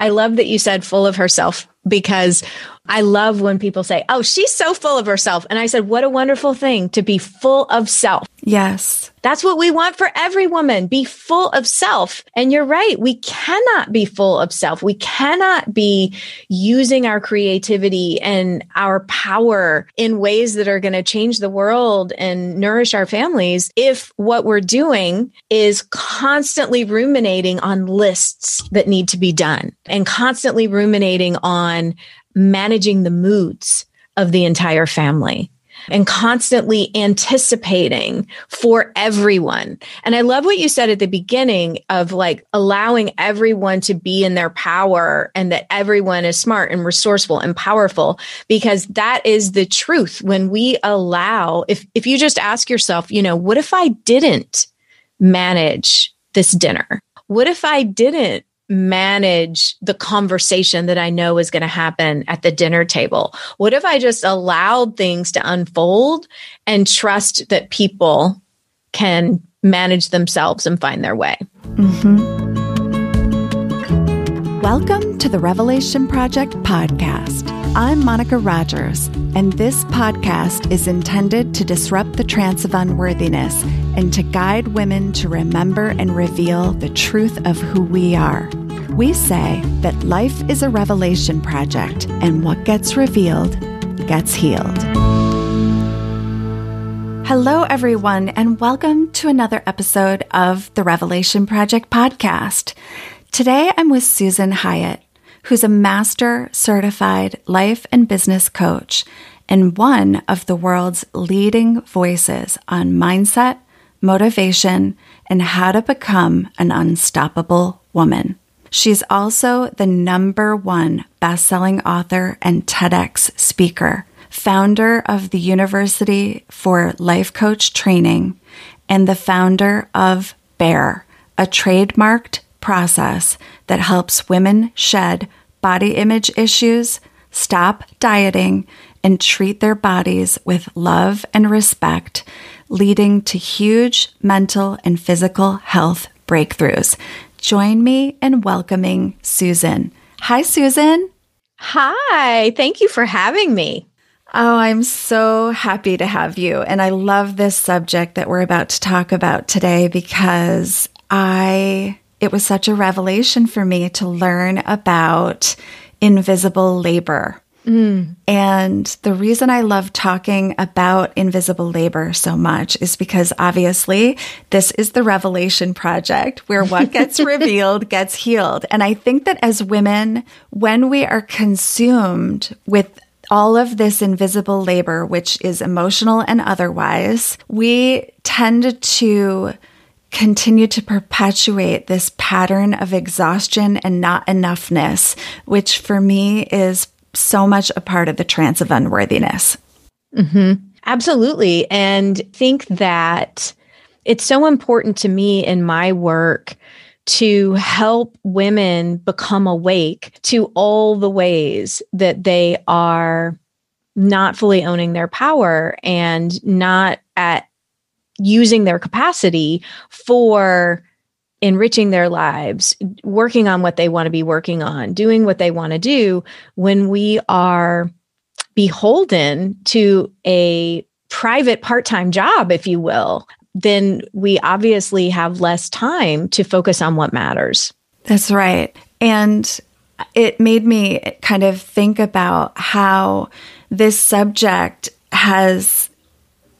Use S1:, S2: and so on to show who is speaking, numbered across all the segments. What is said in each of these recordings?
S1: I love that you said full of herself because I love when people say, Oh, she's so full of herself. And I said, What a wonderful thing to be full of self.
S2: Yes.
S1: That's what we want for every woman. Be full of self. And you're right. We cannot be full of self. We cannot be using our creativity and our power in ways that are going to change the world and nourish our families if what we're doing is constantly ruminating on lists that need to be done and constantly ruminating on managing the moods of the entire family and constantly anticipating for everyone. And I love what you said at the beginning of like allowing everyone to be in their power and that everyone is smart and resourceful and powerful because that is the truth. When we allow, if, if you just ask yourself, you know, what if I didn't manage this dinner? What if I didn't manage the conversation that I know is going to happen at the dinner table? What if I just allowed things to unfold and trust that people can manage themselves and find their way? Mm-hmm.
S2: Welcome to the Revelation Project podcast. I'm Monica Rogers, and this podcast is intended to disrupt the trance of unworthiness and to guide women to remember and reveal the truth of who we are. We say that life is a revelation project, and what gets revealed gets healed. Hello, everyone, and welcome to another episode of the Revelation Project podcast. Today, I'm with Susan Hyatt, who's a master certified life and business coach and one of the world's leading voices on mindset, motivation, and how to become an unstoppable woman. She's also the number one best-selling author and TEDx speaker, founder of the University for Life Coach Training, and the founder of BARE, a trademarked process that helps women shed body image issues, stop dieting, and treat their bodies with love and respect, leading to huge mental and physical health breakthroughs. Join me in welcoming Susan. Hi, Susan.
S1: Hi. Thank you for having me.
S2: Oh, I'm so happy to have you. And I love this subject that we're about to talk about today because I, it was such a revelation for me to learn about invisible labor. Mm. And the reason I love talking about invisible labor so much is because obviously this is the revelation project where what gets revealed gets healed. And I think that as women, when we are consumed with all of this invisible labor, which is emotional and otherwise, we tend to continue to perpetuate this pattern of exhaustion and not enoughness, which for me is so much a part of the trance of unworthiness.
S1: Mm-hmm. Absolutely. And think that it's so important to me in my work to help women become awake to all the ways that they are not fully owning their power and not at using their capacity for enriching their lives, working on what they want to be working on, doing what they want to do when we are beholden to a private part time job, if you will, then we obviously have less time to focus on what matters.
S2: That's right. And it made me kind of think about how this subject has,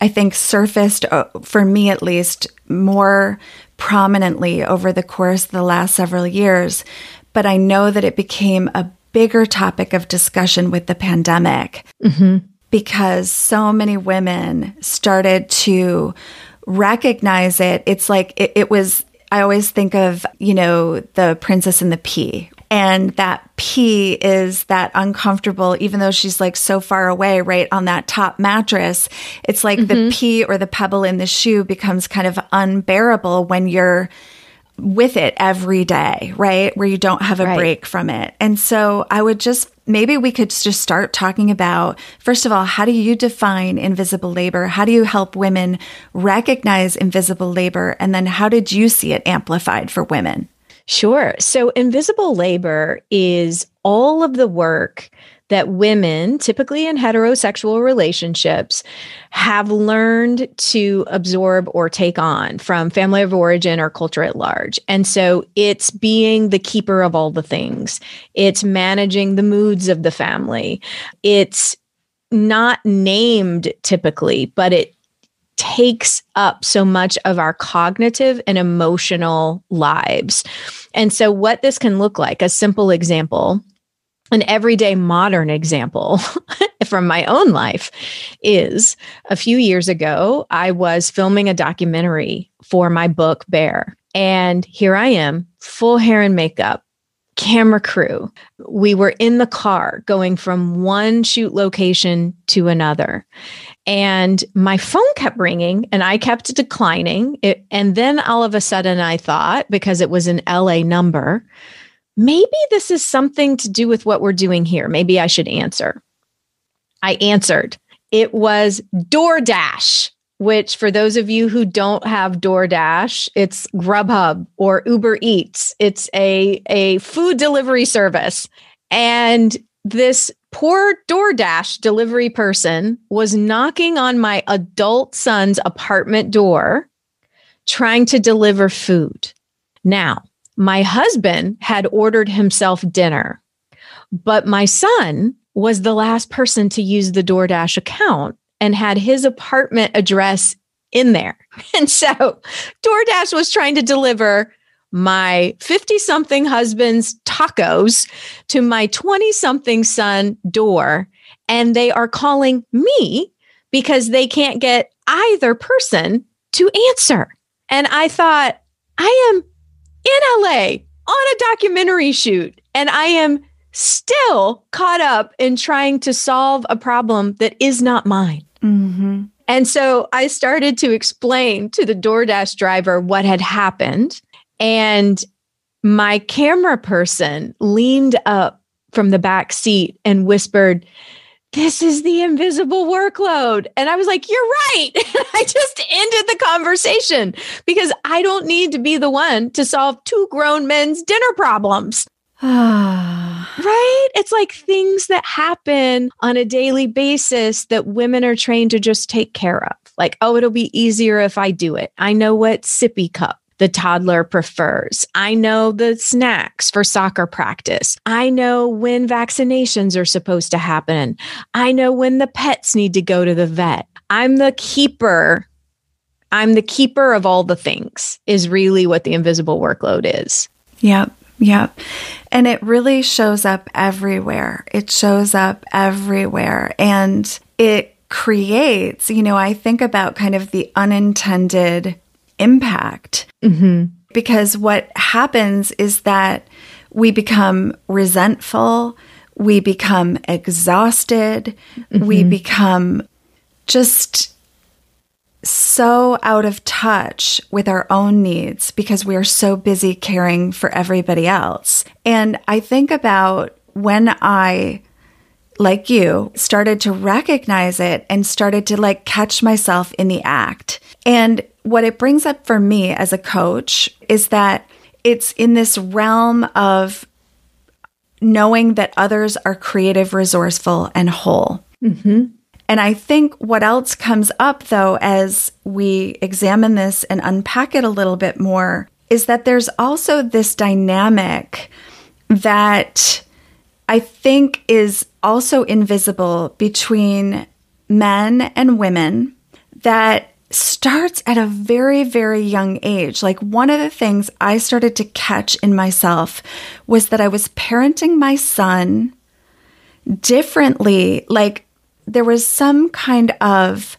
S2: I think, surfaced, uh, for me at least, more prominently over the course of the last several years, but I know that it became a bigger topic of discussion with the pandemic mm-hmm. because so many women started to recognize it. It's like it, it was I always think of, you know, the princess and the pea, and that pea is that uncomfortable, even though she's like so far away, right on that top mattress. It's like mm-hmm. the pea or the pebble in the shoe becomes kind of unbearable when you're with it every day, right? Where you don't have a right. break from it. And so I would just maybe we could just start talking about first of all, how do you define invisible labor? How do you help women recognize invisible labor? And then how did you see it amplified for women?
S1: Sure. So, invisible labor is all of the work that women, typically in heterosexual relationships, have learned to absorb or take on from family of origin or culture at large. And so it's being the keeper of all the things, it's managing the moods of the family. It's not named typically, but it takes up so much of our cognitive and emotional lives. And so, what this can look like, a simple example an everyday modern example from my own life is a few years ago, I was filming a documentary for my book, BARE. And here I am, full hair and makeup, camera crew. We were in the car going from one shoot location to another. And my phone kept ringing and I kept declining. It, and then all of a sudden, I thought, because it was an LA number, maybe this is something to do with what we're doing here. Maybe I should answer. I answered. It was DoorDash, which for those of you who don't have DoorDash, it's Grubhub or Uber Eats. It's a, a food delivery service. And this poor DoorDash delivery person was knocking on my adult son's apartment door trying to deliver food. Now, my husband had ordered himself dinner, but my son was the last person to use the DoorDash account and had his apartment address in there. And so DoorDash was trying to deliver my 50 something husband's tacos to my 20 something son door. And they are calling me because they can't get either person to answer. And I thought, I am in LA on a documentary shoot, and I am still caught up in trying to solve a problem that is not mine. Mm-hmm. And so I started to explain to the DoorDash driver what had happened. And my camera person leaned up from the back seat and whispered, this is the invisible workload. And I was like, you're right. I just ended the conversation because I don't need to be the one to solve two grown men's dinner problems. right? It's like things that happen on a daily basis that women are trained to just take care of. Like, oh, it'll be easier if I do it. I know what sippy cup the toddler prefers. I know the snacks for soccer practice. I know when vaccinations are supposed to happen. I know when the pets need to go to the vet. I'm the keeper. I'm the keeper of all the things, is really what the invisible workload is.
S2: Yep. Yep. And it really shows up everywhere. It shows up everywhere. And it creates, you know, I think about kind of the unintended impact. Mm-hmm. Because what happens is that we become resentful, we become exhausted, mm-hmm. we become just so out of touch with our own needs because we are so busy caring for everybody else. And I think about when I like you, started to recognize it and started to like catch myself in the act. And what it brings up for me as a coach is that it's in this realm of knowing that others are creative, resourceful, and whole. Mm-hmm. And I think what else comes up though, as we examine this and unpack it a little bit more, is that there's also this dynamic that I think is also invisible between men and women that starts at a very, very young age. Like one of the things I started to catch in myself was that I was parenting my son differently. Like there was some kind of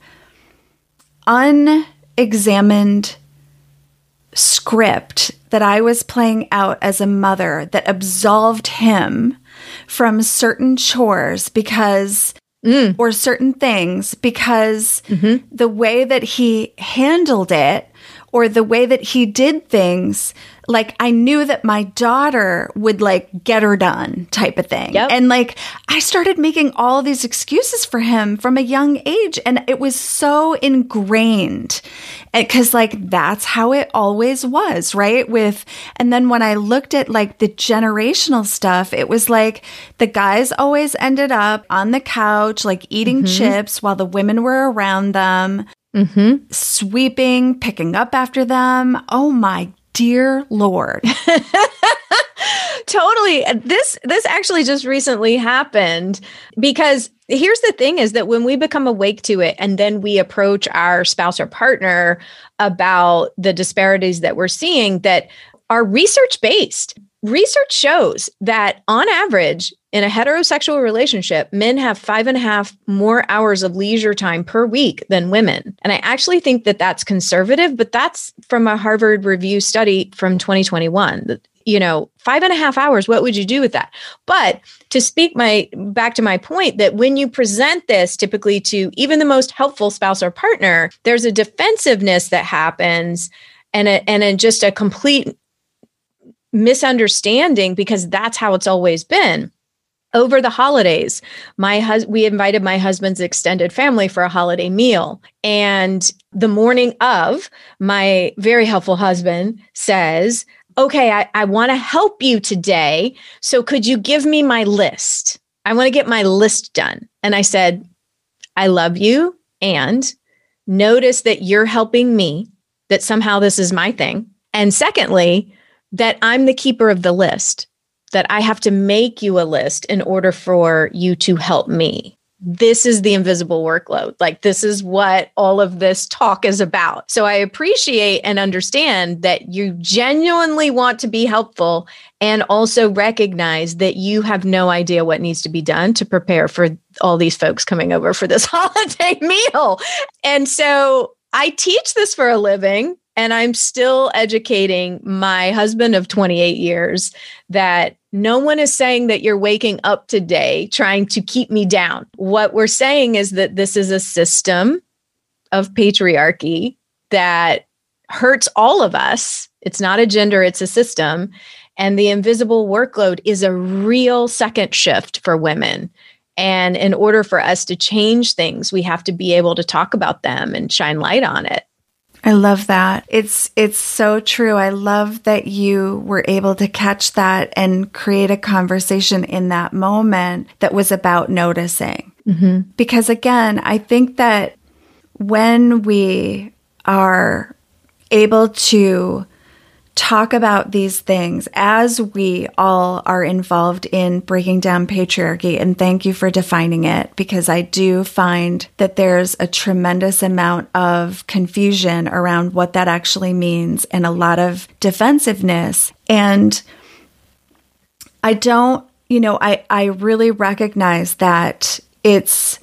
S2: unexamined script that I was playing out as a mother that absolved him from certain chores because mm. or certain things because mm-hmm. the way that he handled it or the way that he did things like I knew that my daughter would like get her done type of thing.
S1: Yep.
S2: And like I started making all these excuses for him from a young age and it was so ingrained cuz like that's how it always was, right? With and then when I looked at like the generational stuff, it was like the guys always ended up on the couch like eating mm-hmm. chips while the women were around them. Mm-hmm. Sweeping, picking up after them. Oh my dear Lord.
S1: totally. This this actually just recently happened because here's the thing is that when we become awake to it and then we approach our spouse or partner about the disparities that we're seeing that are research based. Research shows that on average, in a heterosexual relationship, men have five and a half more hours of leisure time per week than women. And I actually think that that's conservative, but that's from a Harvard Review study from 2021. You know, five and a half hours, what would you do with that? But to speak my back to my point that when you present this typically to even the most helpful spouse or partner, there's a defensiveness that happens and a, and a, just a complete misunderstanding because that's how it's always been over the holidays my hus- we invited my husband's extended family for a holiday meal. And the morning of my very helpful husband says okay i, I want to help you today. So could you give me my list? I want to get my list done. And i said i love you and notice that you're helping me that somehow this is my thing. And secondly that i'm the keeper of the list that I have to make you a list in order for you to help me. This is the invisible workload. Like, this is what all of this talk is about. So, I appreciate and understand that you genuinely want to be helpful and also recognize that you have no idea what needs to be done to prepare for all these folks coming over for this holiday meal. And so, I teach this for a living and I'm still educating my husband of 28 years that no one is saying that you're waking up today trying to keep me down. What we're saying is that this is a system of patriarchy that hurts all of us. It's not a gender, it's a system. And the invisible workload is a real second shift for women. And in order for us to change things, we have to be able to talk about them and shine light on it.
S2: I love that. It's it's so true. I love that you were able to catch that and create a conversation in that moment that was about noticing. Mm-hmm. Because again, I think that when we are able to talk about these things as we all are involved in breaking down patriarchy. And thank you for defining it because I do find that there's a tremendous amount of confusion around what that actually means and a lot of defensiveness. And I don't, you know, I, I really recognize that it's,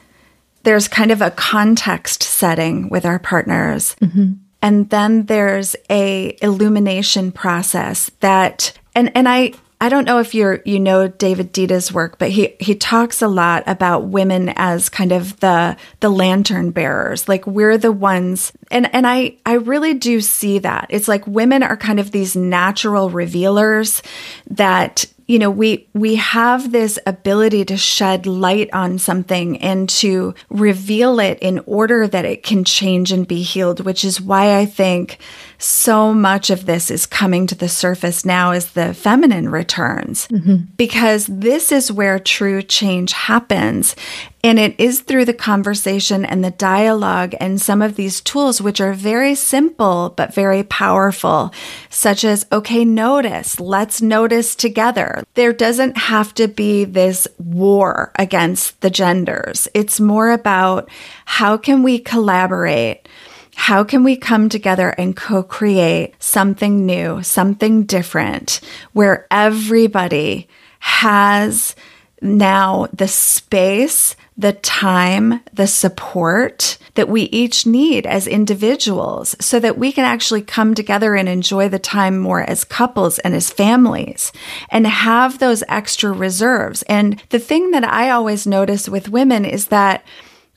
S2: there's kind of a context setting with our partners. Mm-hmm and then there's a illumination process that and and I I don't know if you're you know David Deida's work, but he he talks a lot about women as kind of the the lantern bearers. Like we're the ones and and I I really do see that. It's like women are kind of these natural revealers that you know we we have this ability to shed light on something and to reveal it in order that it can change and be healed which is why i think so much of this is coming to the surface now as the feminine returns mm-hmm. because this is where true change happens and it is through the conversation and the dialogue and some of these tools, which are very simple but very powerful, such as, okay, notice, let's notice together. There doesn't have to be this war against the genders. It's more about how can we collaborate? How can we come together and co create something new, something different, where everybody has now the space the time, the support that we each need as individuals so that we can actually come together and enjoy the time more as couples and as families and have those extra reserves. And the thing that I always notice with women is that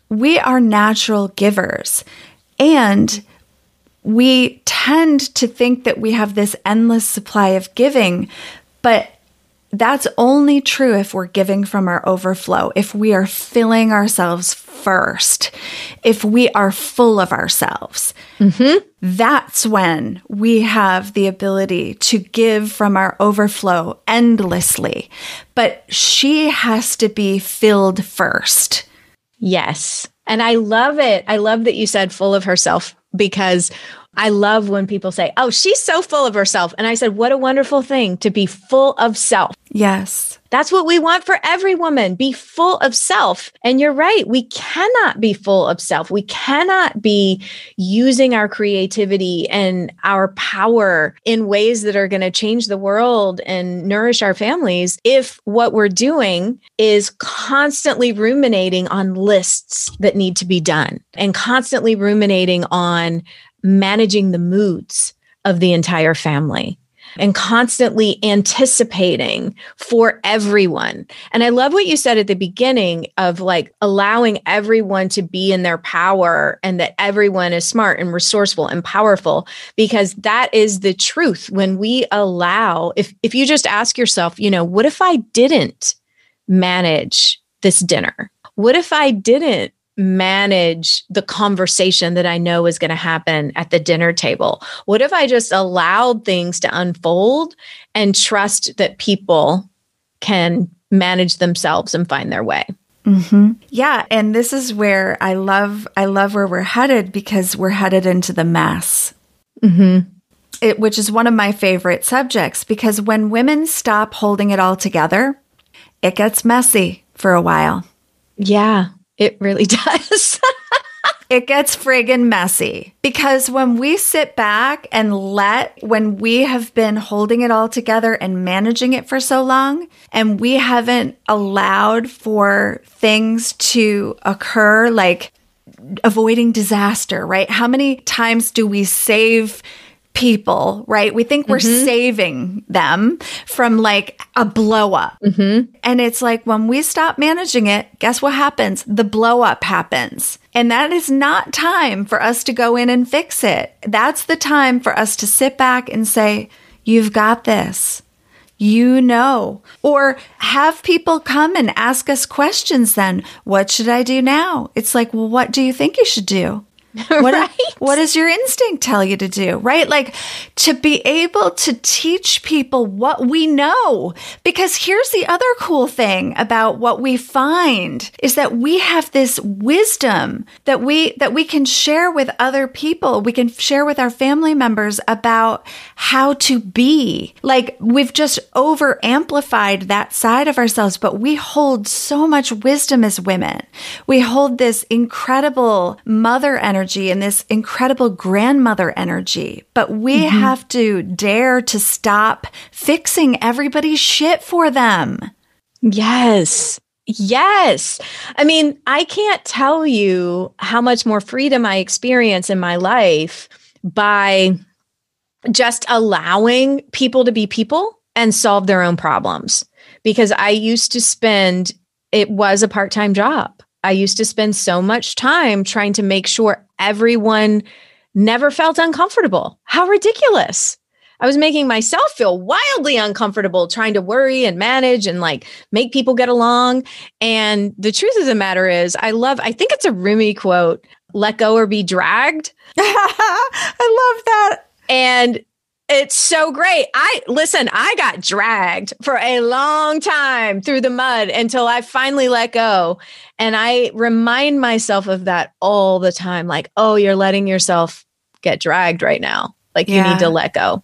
S2: we are natural givers and we tend to think that we have this endless supply of giving, but that's only true if we're giving from our overflow, if we are filling ourselves first, if we are full of ourselves. Mm-hmm. That's when we have the ability to give from our overflow endlessly. But she has to be filled first.
S1: Yes. And I love it. I love that you said full of herself because I love when people say, Oh, she's so full of herself. And I said, What a wonderful thing to be full of self.
S2: Yes.
S1: That's what we want for every woman. Be full of self. And you're right. We cannot be full of self. We cannot be using our creativity and our power in ways that are going to change the world and nourish our families if what we're doing is constantly ruminating on lists that need to be done and constantly ruminating on managing the moods of the entire family and constantly anticipating for everyone. And I love what you said at the beginning of like allowing everyone to be in their power and that everyone is smart and resourceful and powerful because that is the truth when we allow if if you just ask yourself, you know, what if I didn't manage this dinner? What if I didn't manage the conversation that I know is going to happen at the dinner table? What if I just allowed things to unfold and trust that people can manage themselves and find their way?
S2: Mm-hmm. Yeah, and this is where I love I love where we're headed because we're headed into the mess. Mm-hmm. It, which is one of my favorite subjects because when women stop holding it all together, it gets messy for a while.
S1: Yeah. It really does.
S2: it gets friggin' messy because when we sit back and let, when we have been holding it all together and managing it for so long, and we haven't allowed for things to occur like avoiding disaster, right? How many times do we save people, right? We think we're mm-hmm. saving them from like a blow up. Mm-hmm. And it's like when we stop managing it, guess what happens? The blow up happens. And that is not time for us to go in and fix it. That's the time for us to sit back and say, You've got this. You know, or have people come and ask us questions then. What should I do now? It's like, well, what do you think you should do? What, right? what does your instinct tell you to do? Right? Like to be able to teach people what we know. Because here's the other cool thing about what we find is that we have this wisdom that we, that we can share with other people. We can share with our family members about how to be. Like we've just over amplified that side of ourselves, but we hold so much wisdom as women. We hold this incredible mother energy energy and this incredible grandmother energy, but we mm-hmm. have to dare to stop fixing everybody's shit for them.
S1: Yes. Yes. I mean, I can't tell you how much more freedom I experience in my life by just allowing people to be people and solve their own problems. Because I used to spend, it was a part time job. I used to spend so much time trying to make sure everyone never felt uncomfortable. How ridiculous. I was making myself feel wildly uncomfortable trying to worry and manage and like make people get along. And the truth of the matter is, I love, I think it's a Rumi quote let go or be dragged.
S2: I love that.
S1: And it's so great. I listen, I got dragged for a long time through the mud until I finally let go. And I remind myself of that all the time like, oh, you're letting yourself get dragged right now. Like yeah. you need to let go.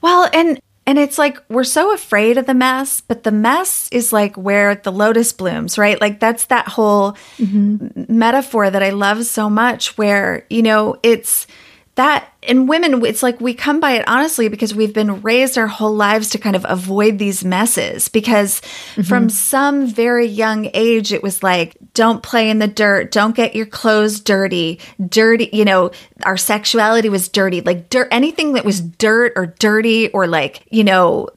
S2: Well, and and it's like we're so afraid of the mess, but the mess is like where the lotus blooms, right? Like that's that whole mm-hmm. metaphor that I love so much where, you know, it's that in women it's like we come by it honestly because we've been raised our whole lives to kind of avoid these messes because mm-hmm. from some very young age it was like don't play in the dirt don't get your clothes dirty dirty you know our sexuality was dirty like dirt anything that was dirt or dirty or like you know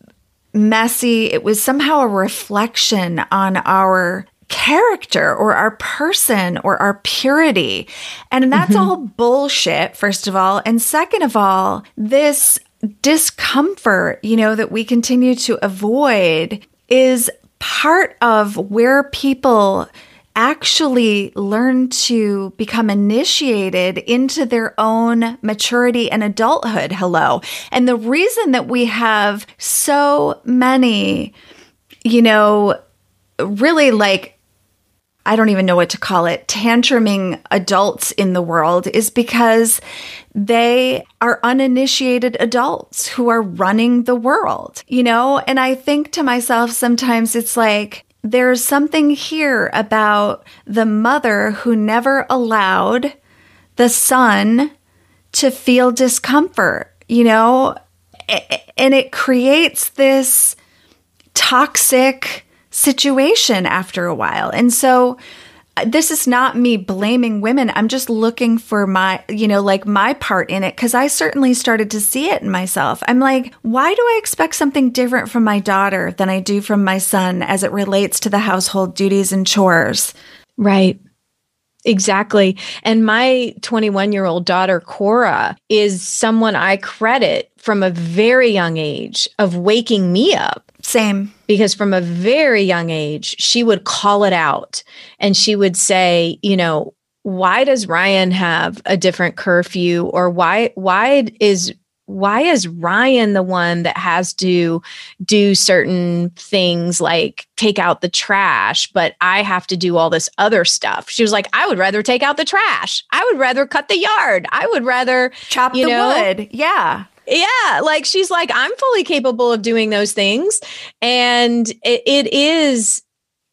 S2: messy it was somehow a reflection on our character or our person or our purity. And that's mm-hmm. all bullshit, first of all. And second of all, this discomfort, you know, that we continue to avoid is part of where people actually learn to become initiated into their own maturity and adulthood. Hello. And the reason that we have so many, you know, really like I don't even know what to call it, tantruming adults in the world is because they are uninitiated adults who are running the world, you know? And I think to myself sometimes it's like, there's something here about the mother who never allowed the son to feel discomfort, you know? And it creates this toxic, situation after a while. And so uh, this is not me blaming women. I'm just looking for my, you know, like my part in it because I certainly started to see it in myself. I'm like, why do I expect something different from my daughter than I do from my son as it relates to the household duties and chores?
S1: Right. Exactly. And my 21 year old daughter, Cora, is someone I credit from a very young age of waking me up
S2: same.
S1: Because from a very young age, she would call it out and she would say, you know, why does Ryan have a different curfew or why why is why is Ryan the one that has to do certain things like take out the trash, but I have to do all this other stuff? She was like, I would rather take out the trash. I would rather cut the yard. I would rather
S2: chop the
S1: know,
S2: wood. Yeah.
S1: Yeah, like she's like, I'm fully capable of doing those things. And it, it is,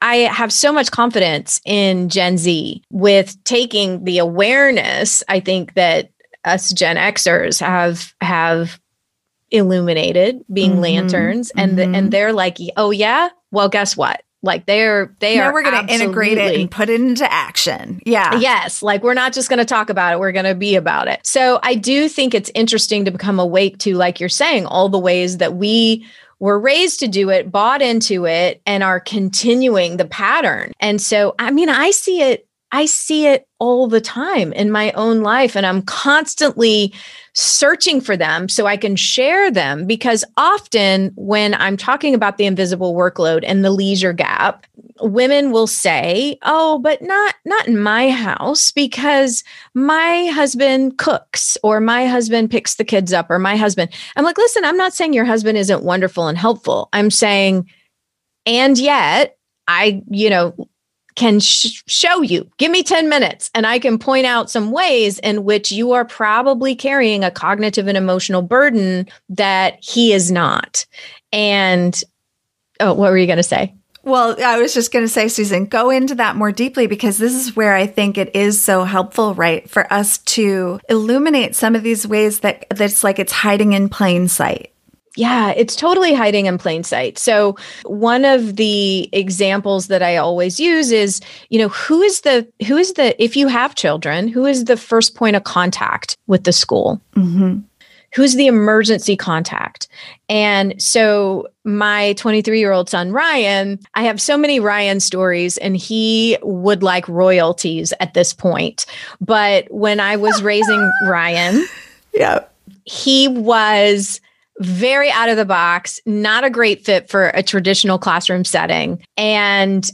S1: I have so much confidence in Gen Z with taking the awareness. I think that us Gen Xers have have illuminated being mm-hmm, lanterns and mm-hmm. the, and they're like oh yeah well guess what like they're they
S2: now
S1: are
S2: we're going to integrate it and put it into action. Yeah.
S1: Yes, like we're not just going to talk about it, we're going to be about it. So I do think it's interesting to become awake to like you're saying all the ways that we were raised to do it, bought into it and are continuing the pattern. And so I mean I see it I see it all the time in my own life and I'm constantly searching for them so I can share them because often when I'm talking about the invisible workload and the leisure gap, women will say, "Oh, but not not in my house because my husband cooks or my husband picks the kids up or my husband." I'm like, "Listen, I'm not saying your husband isn't wonderful and helpful. I'm saying and yet I, you know, can sh- show you. Give me 10 minutes and I can point out some ways in which you are probably carrying a cognitive and emotional burden that he is not. And oh, what were you going to say?
S2: Well, I was just going to say, Susan, go into that more deeply because this is where I think it is so helpful, right? For us to illuminate some of these ways that that's like it's hiding in plain sight.
S1: Yeah, it's totally hiding in plain sight. So, one of the examples that I always use is, you know, who is the who is the if you have children, who is the first point of contact with the school? Mm-hmm. Who's the emergency contact? And so, my 23 year old son Ryan, I have so many Ryan stories, and he would like royalties at this point. But when I was raising Ryan,
S2: yeah,
S1: he was very out of the box, not a great fit for a traditional classroom setting. And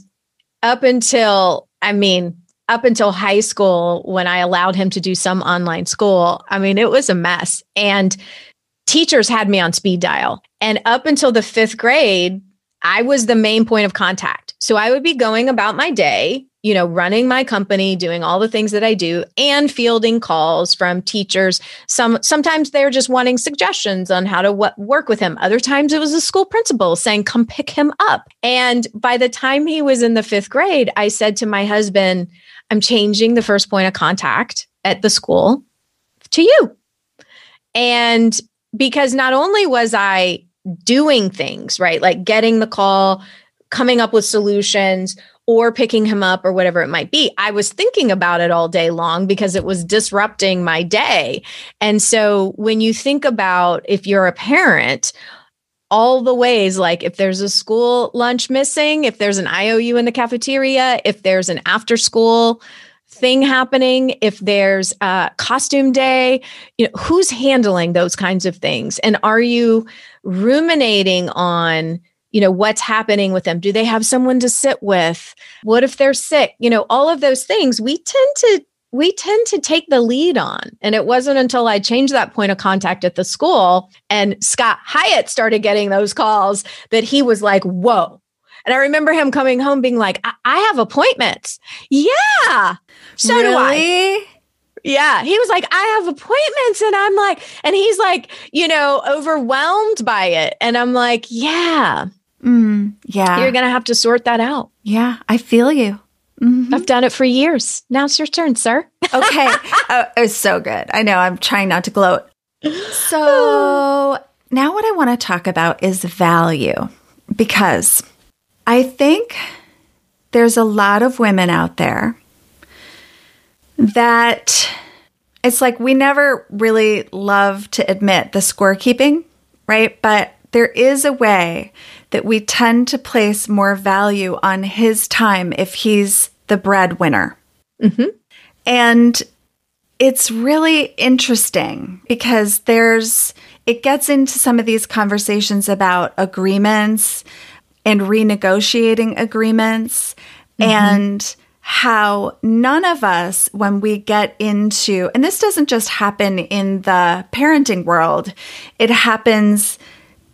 S1: up until, I mean, up until high school, when I allowed him to do some online school, I mean, it was a mess. And teachers had me on speed dial. And up until the fifth grade, I was the main point of contact. So I would be going about my day you know, running my company, doing all the things that I do and fielding calls from teachers. Some sometimes they're just wanting suggestions on how to work with him. Other times it was a school principal saying, "Come pick him up." And by the time he was in the 5th grade, I said to my husband, "I'm changing the first point of contact at the school to you." And because not only was I doing things, right? Like getting the call, coming up with solutions, or picking him up or whatever it might be. I was thinking about it all day long because it was disrupting my day. And so when you think about if you're a parent, all the ways like if there's a school lunch missing, if there's an IOU in the cafeteria, if there's an after school thing happening, if there's a costume day, you know, who's handling those kinds of things? And are you ruminating on, you know, what's happening with them? Do they have someone to sit with? What if they're sick? You know, all of those things we tend to we tend to take the lead on. And it wasn't until I changed that point of contact at the school and Scott Hyatt started getting those calls that he was like, whoa. And I remember him coming home being like, I, I have appointments. Yeah. So really? do I. Yeah. He was like, I have appointments. And I'm like, and he's like, you know, overwhelmed by it. And I'm like, yeah.
S2: Mm, yeah.
S1: You're going to have to sort that out.
S2: Yeah. I feel you.
S1: Mm-hmm. I've done it for years. Now it's your turn, sir.
S2: okay. Oh, it was so good. I know I'm trying not to gloat. So now what I want to talk about is value because I think there's a lot of women out there that it's like we never really love to admit the scorekeeping, right? But there is a way that we tend to place more value on his time if he's the breadwinner. Mm-hmm. And it's really interesting because there's, it gets into some of these conversations about agreements and renegotiating agreements mm-hmm. and how none of us, when we get into, and this doesn't just happen in the parenting world, it happens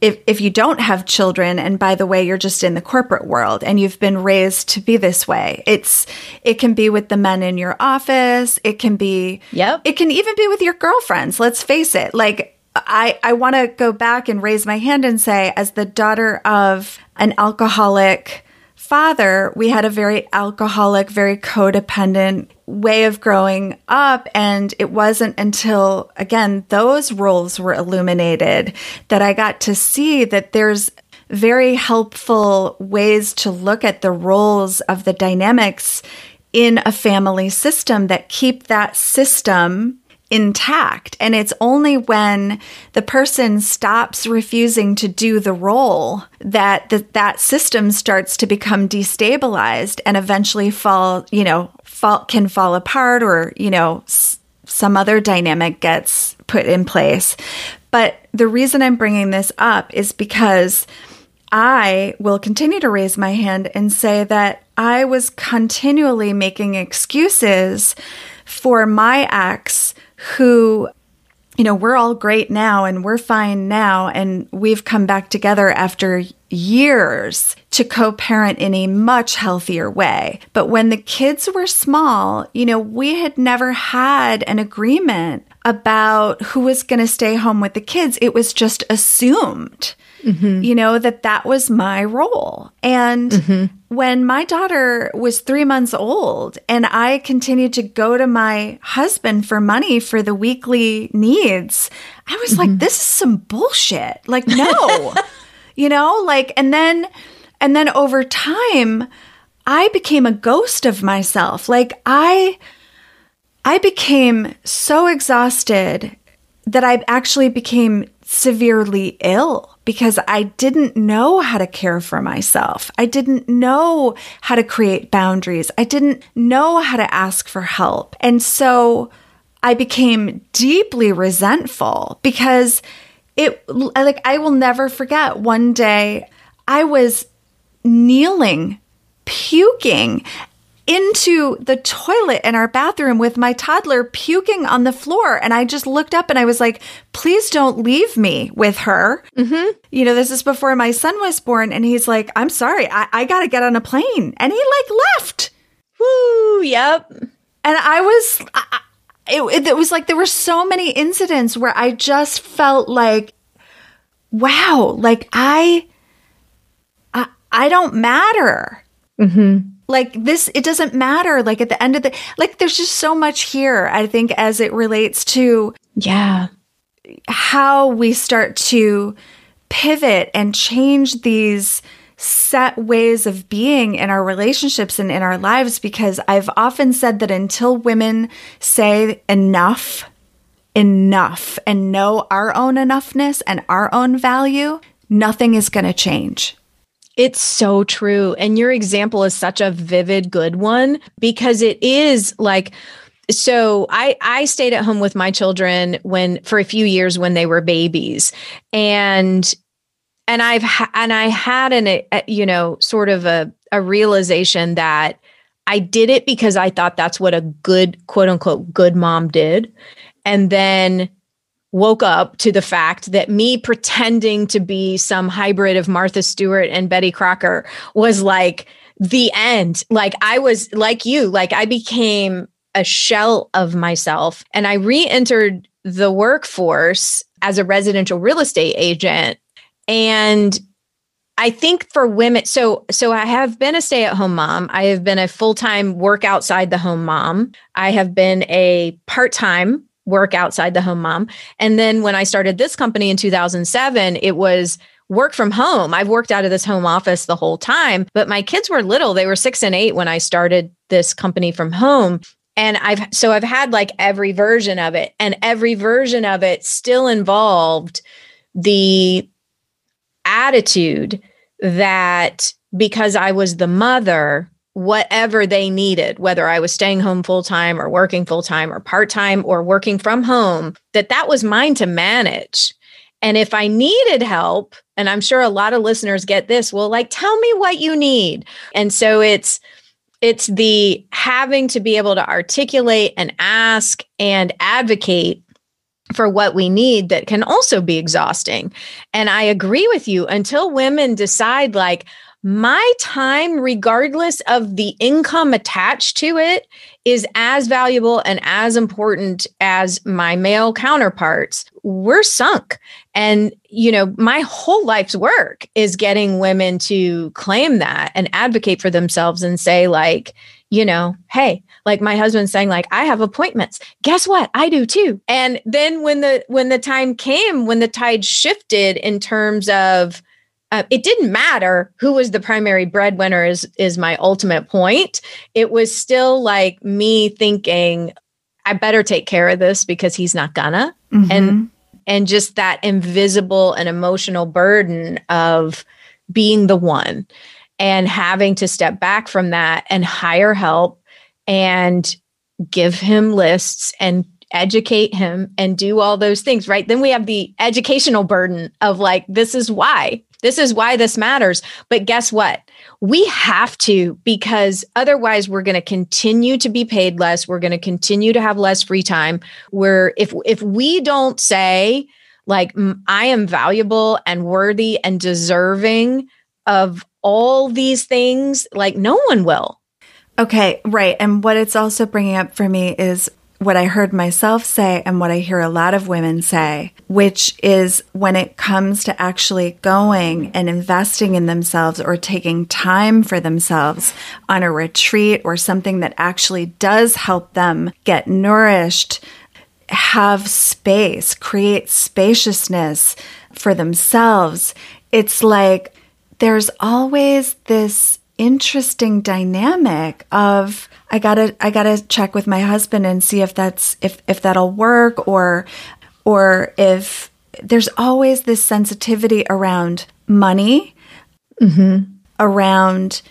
S2: if, if you don't have children and by the way you're just in the corporate world and you've been raised to be this way it's it can be with the men in your office it can be
S1: yep.
S2: it can even be with your girlfriends let's face it. Like i i want to go back and raise my hand and say as the daughter of an alcoholic father, we had a very alcoholic, very codependent way of growing up. And it wasn't until, again, those roles were illuminated that I got to see that there's very helpful ways to look at the roles of the dynamics in a family system that keep that system intact. And it's only when the person stops refusing to do the role that the, that system starts to become destabilized and eventually fall, you know, fall, can fall apart or, you know, s- some other dynamic gets put in place. But the reason I'm bringing this up is because I will continue to raise my hand and say that I was continually making excuses for my ex who you know, we're all great now and we're fine now. And we've come back together after years to co parent in a much healthier way. But when the kids were small, you know, we had never had an agreement about who was going to stay home with the kids. It was just assumed. Mm-hmm. You know, that that was my role. And mm-hmm. when my daughter was three months old and I continued to go to my husband for money for the weekly needs, I was mm-hmm. like, this is some bullshit. Like, no, you know, like, and then, and then over time, I became a ghost of myself. Like, I, I became so exhausted that I actually became severely ill because I didn't know how to care for myself. I didn't know how to create boundaries. I didn't know how to ask for help. And so I became deeply resentful because it, like, I will never forget one day I was kneeling, puking into the toilet in our bathroom with my toddler puking on the floor. And I just looked up and I was like, please don't leave me with her. Mm-hmm. You know, this is before my son was born. And he's like, I'm sorry, I, I got to get on a plane. And he like left.
S1: Woo, yep.
S2: And I was, I, it, it was like there were so many incidents where I just felt like, wow, like I, I, I don't matter. Mm-hmm like this it doesn't matter like at the end of the like there's just so much here i think as it relates to
S1: yeah
S2: how we start to pivot and change these set ways of being in our relationships and in our lives because i've often said that until women say enough enough and know our own enoughness and our own value nothing is going to change.
S1: It's so true. And your example is such a vivid, good one because it is like, so I I stayed at home with my children when for a few years when they were babies and and I've ha- and I had an a, you know sort of a a realization that I did it because I thought that's what a good quote unquote good mom did and then woke up to the fact that me pretending to be some hybrid of Martha Stewart and Betty Crocker was like the end. Like I was like you, like I became a shell of myself and I re entered the workforce as a residential real estate agent. And I think for women, so so I have been a stay-at-home mom. I have been a full-time work outside the home mom. I have been a part-time work outside the home mom. And then when I started this company in 2007, it was work from home. I've worked out of this home office the whole time, but my kids were little. They were 6 and 8 when I started this company from home. And I've so I've had like every version of it and every version of it still involved the attitude that because I was the mother whatever they needed, whether I was staying home full time or working full time or part time or working from home, that that was mine to manage. And if I needed help, and I'm sure a lot of listeners get this, well, like, tell me what you need. And so it's, it's the having to be able to articulate and ask and advocate for what we need that can also be exhausting. And I agree with you until women decide, like, my time, regardless of the income attached to it, is as valuable and as important as my male counterparts. We're sunk. And, you know, my whole life's work is getting women to claim that and advocate for themselves and say, like, you know, hey, like my husband saying like I have appointments. Guess what? I do too. And then when the when the time came when the tide shifted in terms of uh, it didn't matter who was the primary breadwinner is is my ultimate point. It was still like me thinking i better take care of this because he's not gonna. Mm-hmm. and and just that invisible and emotional burden of being the one and having to step back from that and hire help and give him lists and educate him and do all those things right? Then we have the educational burden of like this is why this is why this matters. But guess what? We have to because otherwise we're going to continue to be paid less. We're going to continue to have less free time. Where if if we don't say like I am valuable and worthy and deserving of all these things, like no one will.
S2: Okay, right. And what it's also bringing up for me is what I heard myself say and what I hear a lot of women say, which is when it comes to actually going and investing in themselves or taking time for themselves on a retreat or something that actually does help them get nourished, have space, create spaciousness for themselves. It's like there's always this interesting dynamic of I gotta I gotta check with my husband and see if that's if if that'll work or or if there's always this sensitivity around money, mm-hmm. around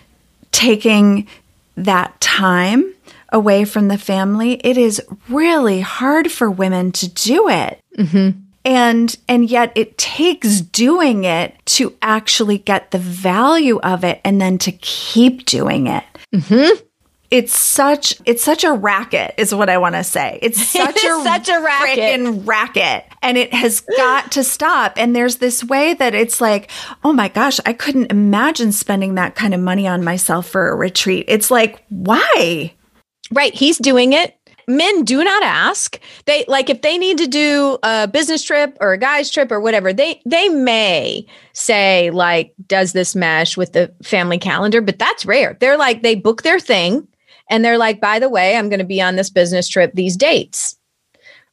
S2: taking that time away from the family. It is really hard for women to do it. Mm-hmm and and yet it takes doing it to actually get the value of it and then to keep doing it. Mm-hmm. it's such it's such a racket is what i want to say. It's such a
S1: such a racket.
S2: racket. And it has got to stop. And there's this way that it's like oh my gosh i couldn't imagine spending that kind of money on myself for a retreat. It's like why?
S1: Right he's doing it men do not ask. They like if they need to do a business trip or a guy's trip or whatever they they may say like does this mesh with the family calendar? But that's rare. They're like they book their thing and they're like by the way i'm going to be on this business trip these dates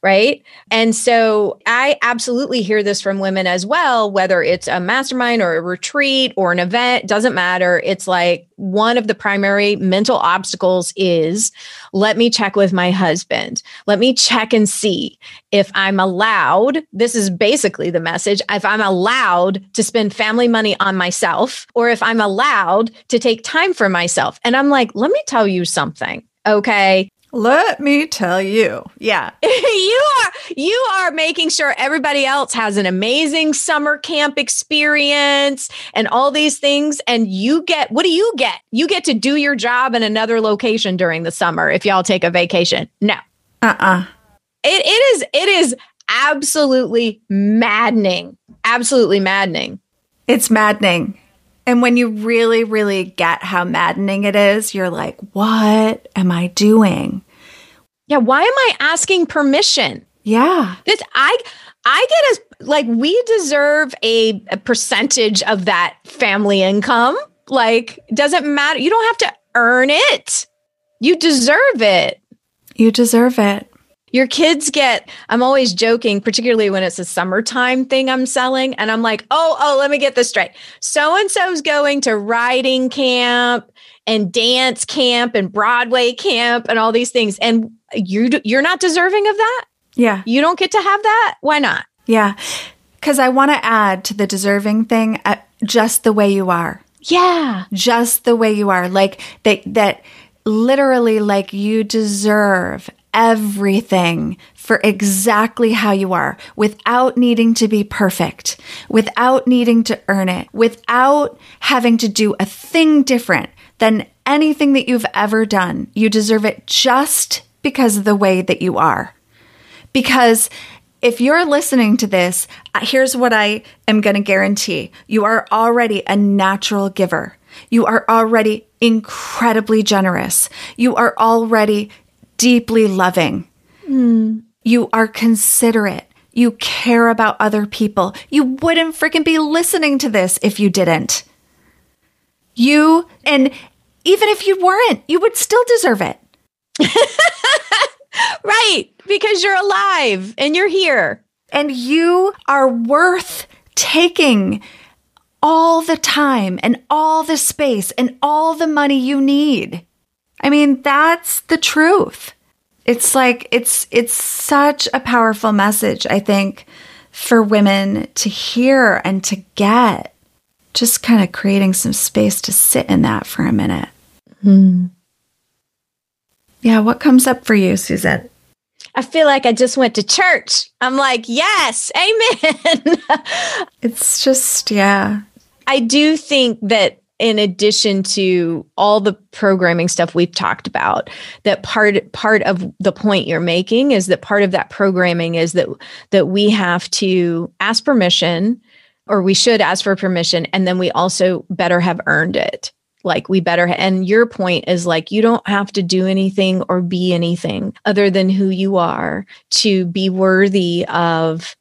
S1: right? And so I absolutely hear this from women as well, whether it's a mastermind or a retreat or an event, doesn't matter. It's like one of the primary mental obstacles is let me check with my husband. Let me check and see if I'm allowed. This is basically the message. If I'm allowed to spend family money on myself or if I'm allowed to take time for myself. And I'm like, let me tell you something. Okay.
S2: Let me tell you. Yeah.
S1: you are you are making sure everybody else has an amazing summer camp experience and all these things and you get what do you get? You get to do your job in another location during the summer if y'all take a vacation. No.
S2: Uh-uh.
S1: It it is it is absolutely maddening. Absolutely maddening.
S2: It's maddening. And when you really, really get how maddening it is, you're like, what am I doing?
S1: Yeah, why am I asking permission?
S2: Yeah.
S1: This I I get as like we deserve a, a percentage of that family income. Like, doesn't matter. You don't have to earn it. You deserve it.
S2: You deserve it.
S1: Your kids get, I'm always joking, particularly when it's a summertime thing I'm selling. And I'm like, oh, oh, let me get this straight. So and so's going to riding camp and dance camp and Broadway camp and all these things. And you, you're not deserving of that?
S2: Yeah.
S1: You don't get to have that? Why not?
S2: Yeah. Because I want to add to the deserving thing uh, just the way you are.
S1: Yeah.
S2: Just the way you are. Like that, that literally, like you deserve everything for exactly how you are without needing to be perfect, without needing to earn it, without having to do a thing different than anything that you've ever done. You deserve it just because of the way that you are. Because if you're listening to this, uh, here's what I am going to guarantee you are already a natural giver. You are already incredibly generous. You are already deeply loving. Mm. You are considerate. You care about other people. You wouldn't freaking be listening to this if you didn't. You, and even if you weren't, you would still deserve it.
S1: right. Because you're alive and you're here.
S2: And you are worth taking all the time and all the space and all the money you need. I mean, that's the truth. It's like it's it's such a powerful message, I think, for women to hear and to get. Just kind of creating some space to sit in that for a minute. Hmm. Yeah, what comes up for you, Suzette?
S1: I feel like I just went to church. I'm like, yes, amen.
S2: it's just, yeah.
S1: I do think that in addition to all the programming stuff we've talked about that part part of the point you're making is that part of that programming is that that we have to ask permission or we should ask for permission and then we also better have earned it. Like we better and your point is like you don't have to do anything or be anything other than who you are to be worthy of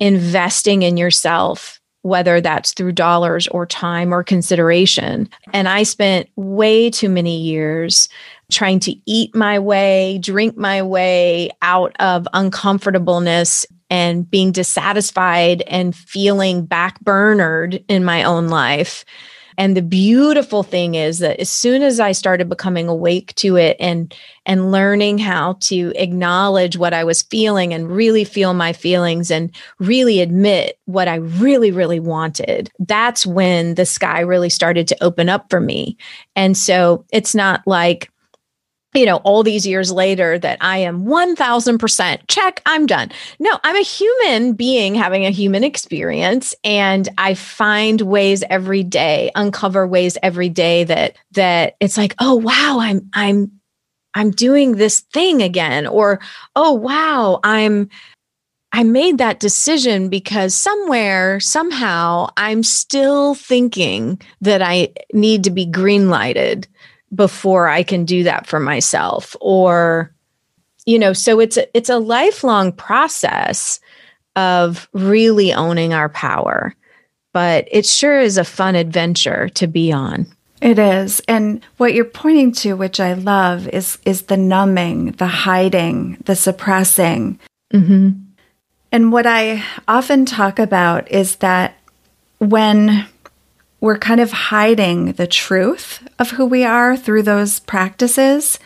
S1: investing in yourself whether that's through dollars or time or consideration. And I spent way too many years trying to eat my way, drink my way out of uncomfortableness and being dissatisfied and feeling backburnered in my own life and the beautiful thing is that as soon as I started becoming awake to it and and learning how to acknowledge what I was feeling and really feel my feelings and really admit what I really really wanted, that's when the sky really started to open up for me. And so it's not like you know, all these years later that I am 1000% check, I'm done. No, I'm a human being having a human experience and I find ways every day, uncover ways every day that that it's like, "Oh, wow, I'm I'm I'm doing this thing again." Or, "Oh, wow, I'm I made that decision because somewhere, somehow, I'm still thinking that I need to be green lighted before I can do that for myself or you know so it's a, it's a lifelong process of really owning our power but it sure is a fun adventure to be on.
S2: It is. And what you're pointing to which i love is is the numbing the hiding the suppressing. Mm-hmm. And what I often talk about is that when we're kind of hiding the truth of who we are through those practices,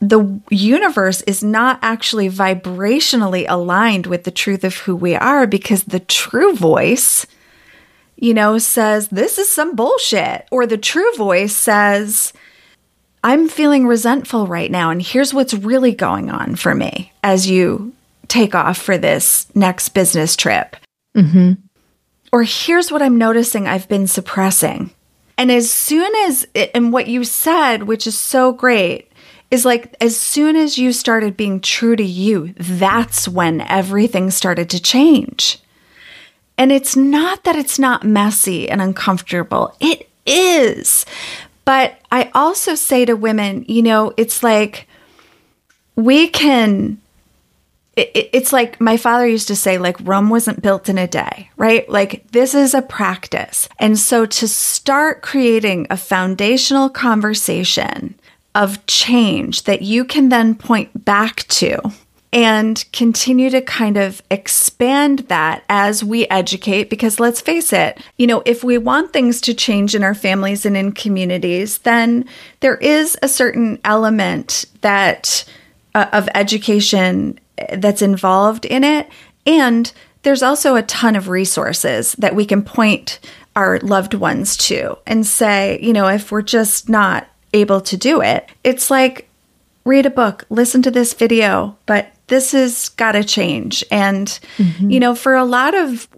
S2: the universe is not actually vibrationally aligned with the truth of who we are because the true voice, you know, says, This is some bullshit. Or the true voice says, I'm feeling resentful right now. And here's what's really going on for me as you take off for this next business trip. Mm-hmm. Or here's what I'm noticing I've been suppressing. And as soon as, it, and what you said, which is so great, is like as soon as you started being true to you, that's when everything started to change. And it's not that it's not messy and uncomfortable, it is. But I also say to women, you know, it's like we can it, it's like my father used to say like rome wasn't built in a day right like this is a practice and so to start creating a foundational conversation of change that you can then point back to and continue to kind of expand that as we educate. Because let's face it, you know, if we want things to change in our families and in communities, then there is a certain element that uh, of education that's involved in it. And there's also a ton of resources that we can point our loved ones to and say, you know, if we're just not able to do it. It's like read a book, listen to this video, but this has got to change. And mm-hmm. you know, for a lot of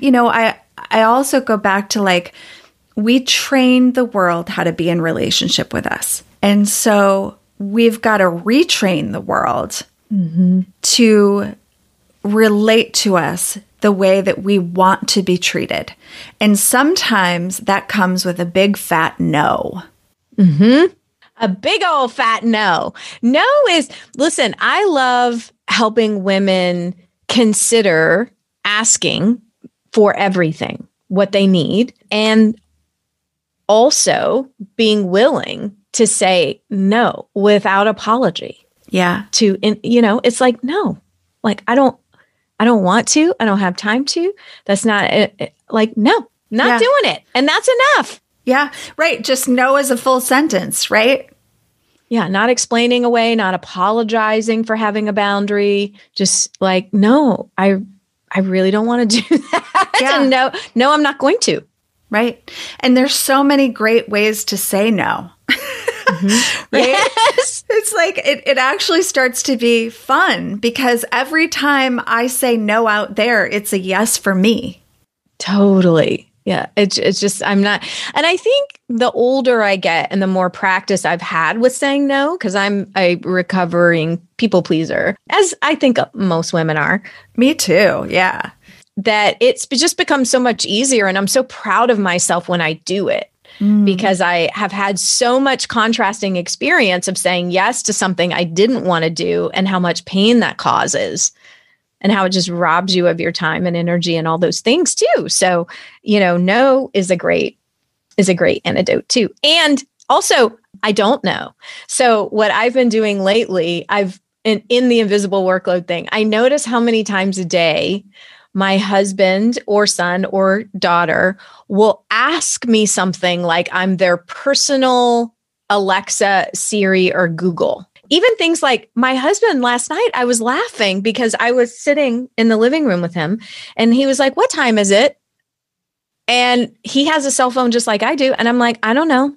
S2: you know, I I also go back to like we train the world how to be in relationship with us. And so we've got to retrain the world mm-hmm. to relate to us the way that we want to be treated. And sometimes that comes with a big fat no.
S1: Mm-hmm. A big old fat no. No is, listen, I love helping women consider asking for everything, what they need, and also being willing to say no without apology.
S2: Yeah.
S1: To, in, you know, it's like, no, like, I don't, I don't want to. I don't have time to. That's not eh, eh, like, no, not yeah. doing it. And that's enough.
S2: Yeah, right. Just no as a full sentence, right?
S1: Yeah, not explaining away, not apologizing for having a boundary. Just like, no, I I really don't want to do that. Yeah. no, no, I'm not going to.
S2: Right. And there's so many great ways to say no. Mm-hmm. right? Yes. It's like it, it actually starts to be fun because every time I say no out there, it's a yes for me.
S1: Totally. Yeah, it's it's just I'm not and I think the older I get and the more practice I've had with saying no cuz I'm a recovering people pleaser as I think most women are.
S2: Me too. Yeah.
S1: That it's just become so much easier and I'm so proud of myself when I do it. Mm. Because I have had so much contrasting experience of saying yes to something I didn't want to do and how much pain that causes and how it just robs you of your time and energy and all those things too. So, you know, no is a great is a great antidote too. And also, I don't know. So, what I've been doing lately, I've in, in the invisible workload thing, I notice how many times a day my husband or son or daughter will ask me something like I'm their personal Alexa, Siri, or Google even things like my husband last night, I was laughing because I was sitting in the living room with him and he was like, What time is it? And he has a cell phone just like I do. And I'm like, I don't know.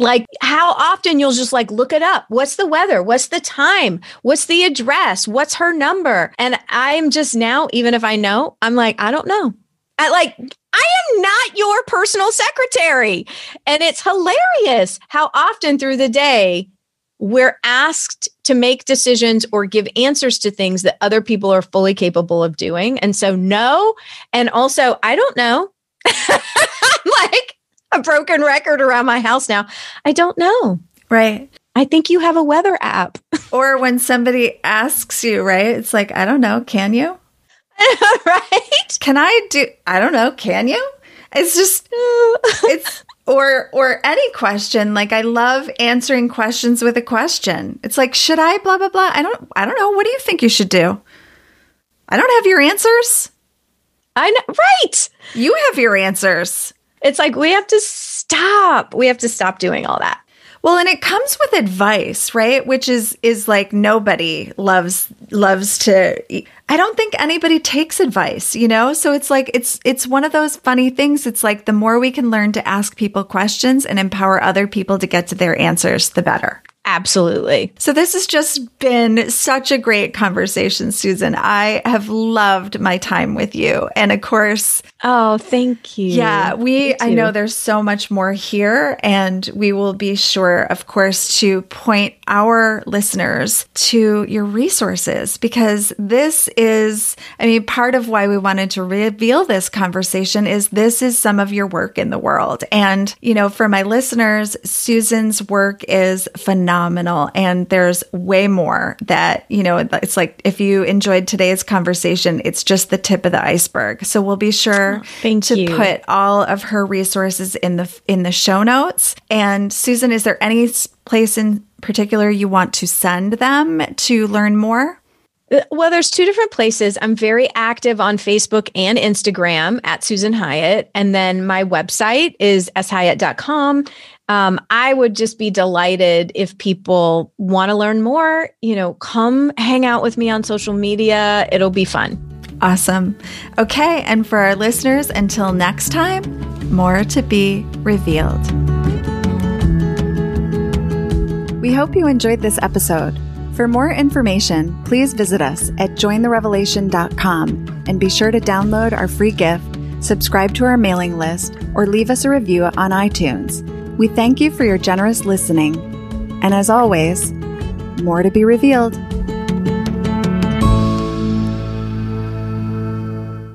S1: Like, how often you'll just like look it up? What's the weather? What's the time? What's the address? What's her number? And I'm just now, even if I know, I'm like, I don't know. I like, I am not your personal secretary. And it's hilarious how often through the day we're asked to make decisions or give answers to things that other people are fully capable of doing. And so, no. And also, I don't know. Like a broken record around my house now. I don't know.
S2: Right.
S1: I think you have a weather app.
S2: or when somebody asks you, right? It's like, I don't know. Can you?
S1: right.
S2: Can I do, I don't know. Can you? It's just, it's, or or any question. Like I love answering questions with a question. It's like, should I blah blah blah? I don't I don't know. What do you think you should do? I don't have your answers.
S1: I know right.
S2: You have your answers.
S1: It's like we have to stop. We have to stop doing all that.
S2: Well, and it comes with advice, right? Which is is like nobody loves loves to I don't think anybody takes advice, you know? So it's like it's it's one of those funny things. It's like the more we can learn to ask people questions and empower other people to get to their answers, the better.
S1: Absolutely.
S2: So this has just been such a great conversation, Susan. I have loved my time with you. And of course,
S1: oh, thank you.
S2: Yeah, we I know there's so much more here and we will be sure of course to point our listeners to your resources because this is I mean part of why we wanted to reveal this conversation is this is some of your work in the world. And you know, for my listeners, Susan's work is phenomenal. And there's way more that, you know, it's like if you enjoyed today's conversation, it's just the tip of the iceberg. So we'll be sure
S1: oh,
S2: to
S1: you.
S2: put all of her resources in the in the show notes. And Susan, is there any place in particular you want to send them to learn more?
S1: Uh, well, there's two different places. I'm very active on Facebook and Instagram at Susan Hyatt. And then my website is shyatt.com um, I would just be delighted if people want to learn more. You know, come hang out with me on social media. It'll be fun.
S2: Awesome. Okay. And for our listeners, until next time, more to be revealed. We hope you enjoyed this episode. For more information, please visit us at jointherevelation.com and be sure to download our free gift, subscribe to our mailing list, or leave us a review on iTunes. We thank you for your generous listening. And as always, more to be revealed.